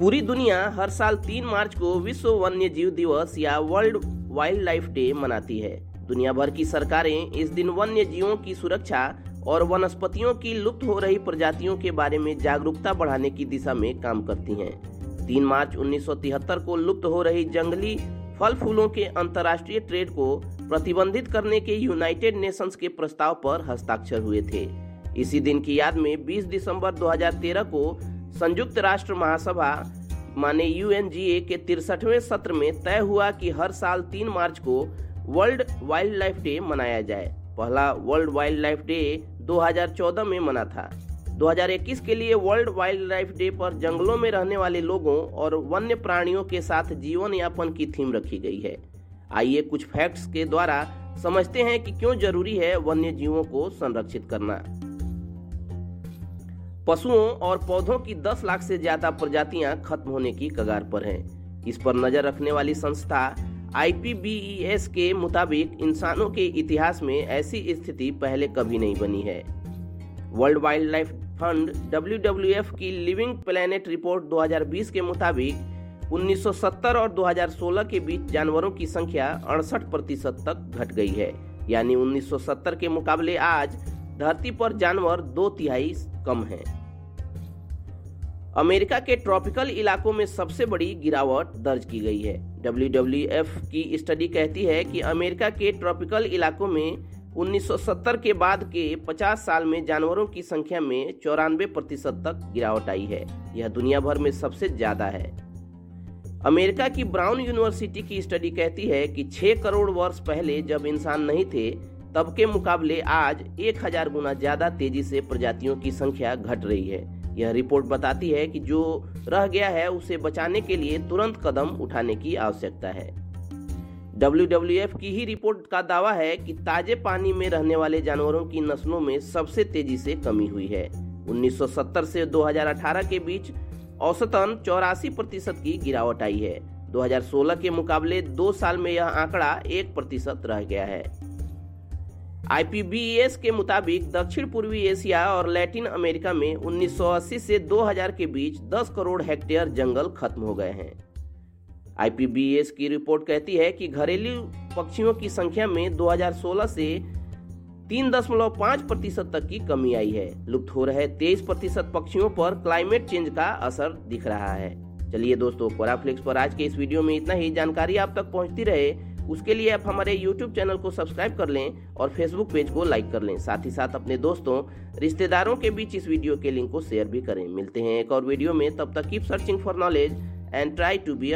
पूरी दुनिया हर साल तीन मार्च को विश्व वन्य जीव दिवस या वर्ल्ड वाइल्ड लाइफ डे मनाती है। दुनिया भर की सरकारें इस दिन वन्य जीवों की सुरक्षा और वनस्पतियों की लुप्त हो रही प्रजातियों के बारे में जागरूकता बढ़ाने की दिशा में काम करती हैं। तीन मार्च 1973 को लुप्त हो रही जंगली फल फूलों के अंतर्राष्ट्रीय ट्रेड को प्रतिबंधित करने के यूनाइटेड नेशंस के प्रस्ताव पर हस्ताक्षर हुए थे। इसी दिन की याद में 20 दिसंबर 2013 को संयुक्त राष्ट्र महासभा, माने यूएनजीए के तिरसठवें सत्र में तय हुआ कि हर साल तीन मार्च को वर्ल्ड वाइल्ड लाइफ डे मनाया जाए। पहला वर्ल्ड वाइल्ड लाइफ डे 2014 में मना था। 2021 के लिए वर्ल्ड वाइल्ड लाइफ डे पर जंगलों में रहने वाले लोगों और वन्य प्राणियों के साथ जीवन यापन की थीम रखी गई है। आइए कुछ फैक्ट्स के द्वारा समझते हैं कि क्यों ज़रूरी है वन्य जीवों को संरक्षित करना। पशुओं और पौधों की 10 लाख से ज़्यादा प्रजातियाँ खत्म होने की कगार पर हैं। इस पर नज़र रखने वाली संस्था आईपीबीईएस के मुताबिक इंसानों के इतिहास में ऐसी स्थिति पहले कभी नहीं बनी है world wild life fund W की लिविंग प्लेनेट रिपोर्ट 2020 के मुताबिक 1970 और 2016 के बीच जानवरों की संख्या अड़सठ प्रतिशत तक घट गई है यानी 1970 के मुकाबले आज धरती पर जानवर दो तिहाई कम है। अमेरिका के ट्रॉपिकल इलाकों में सबसे बड़ी गिरावट दर्ज की गई है। डब्ल्यूडब्ल्यूएफ की स्टडी कहती है कि अमेरिका के ट्रॉपिकल इलाकों में 1970 के बाद के 50 साल में जानवरों की संख्या में चौरानवे प्रतिशत तक गिरावट आई है। यह दुनिया भर में सबसे ज़्यादा है। अमेरिका की ब्राउन यूनिवर्सिटी की स्टडी कहती है कि 6 करोड़ वर्ष पहले जब इंसान नहीं थे तब के मुकाबले आज 1000 गुना ज़्यादा तेज़ी से प्रजातियों की संख्या घट रही है। यह रिपोर्ट बताती है कि जो रह गया है, उसे बचाने के लिए तुरंत कदम उठाने की आवश्यकता है। डब्ल्यूडब्ल्यूएफ की ही रिपोर्ट का दावा है कि ताजे पानी में रहने वाले जानवरों की नस्लों में सबसे तेज़ी से कमी हुई है। 1970 से 2018 के बीच औसतन चौरासी प्रतिशत की गिरावट आई है। 2016 के मुकाबले दो साल में यह आंकड़ा एक प्रतिशत रह गया है। आईपीबीएस के मुताबिक दक्षिण पूर्वी एशिया और लैटिन अमेरिका में 1980 से 2000 के बीच 10 करोड़ हेक्टेयर जंगल खत्म हो गए हैं। आईपीबीएस की रिपोर्ट कहती है कि घरेलू पक्षियों की संख्या में 2016 से 3.5 प्रतिशत तक की कमी आई है। लुप्त हो रहे 23 प्रतिशत पक्षियों पर क्लाइमेट चेंज का असर दिख रहा है। चलिए दोस्तों, कोराफ्लिक्स पर आज के इस वीडियो में इतना ही। जानकारी आप तक पहुँचती रहे। उसके लिए आप हमारे यूट्यूब चैनल को सब्सक्राइब कर लें और फेसबुक पेज को लाइक कर लें। साथ ही साथ अपने दोस्तों, रिश्तेदारों के बीच इस वीडियो के लिंक को शेयर भी करें। मिलते हैं एक और वीडियो में। तब तक keep searching for knowledge and try to be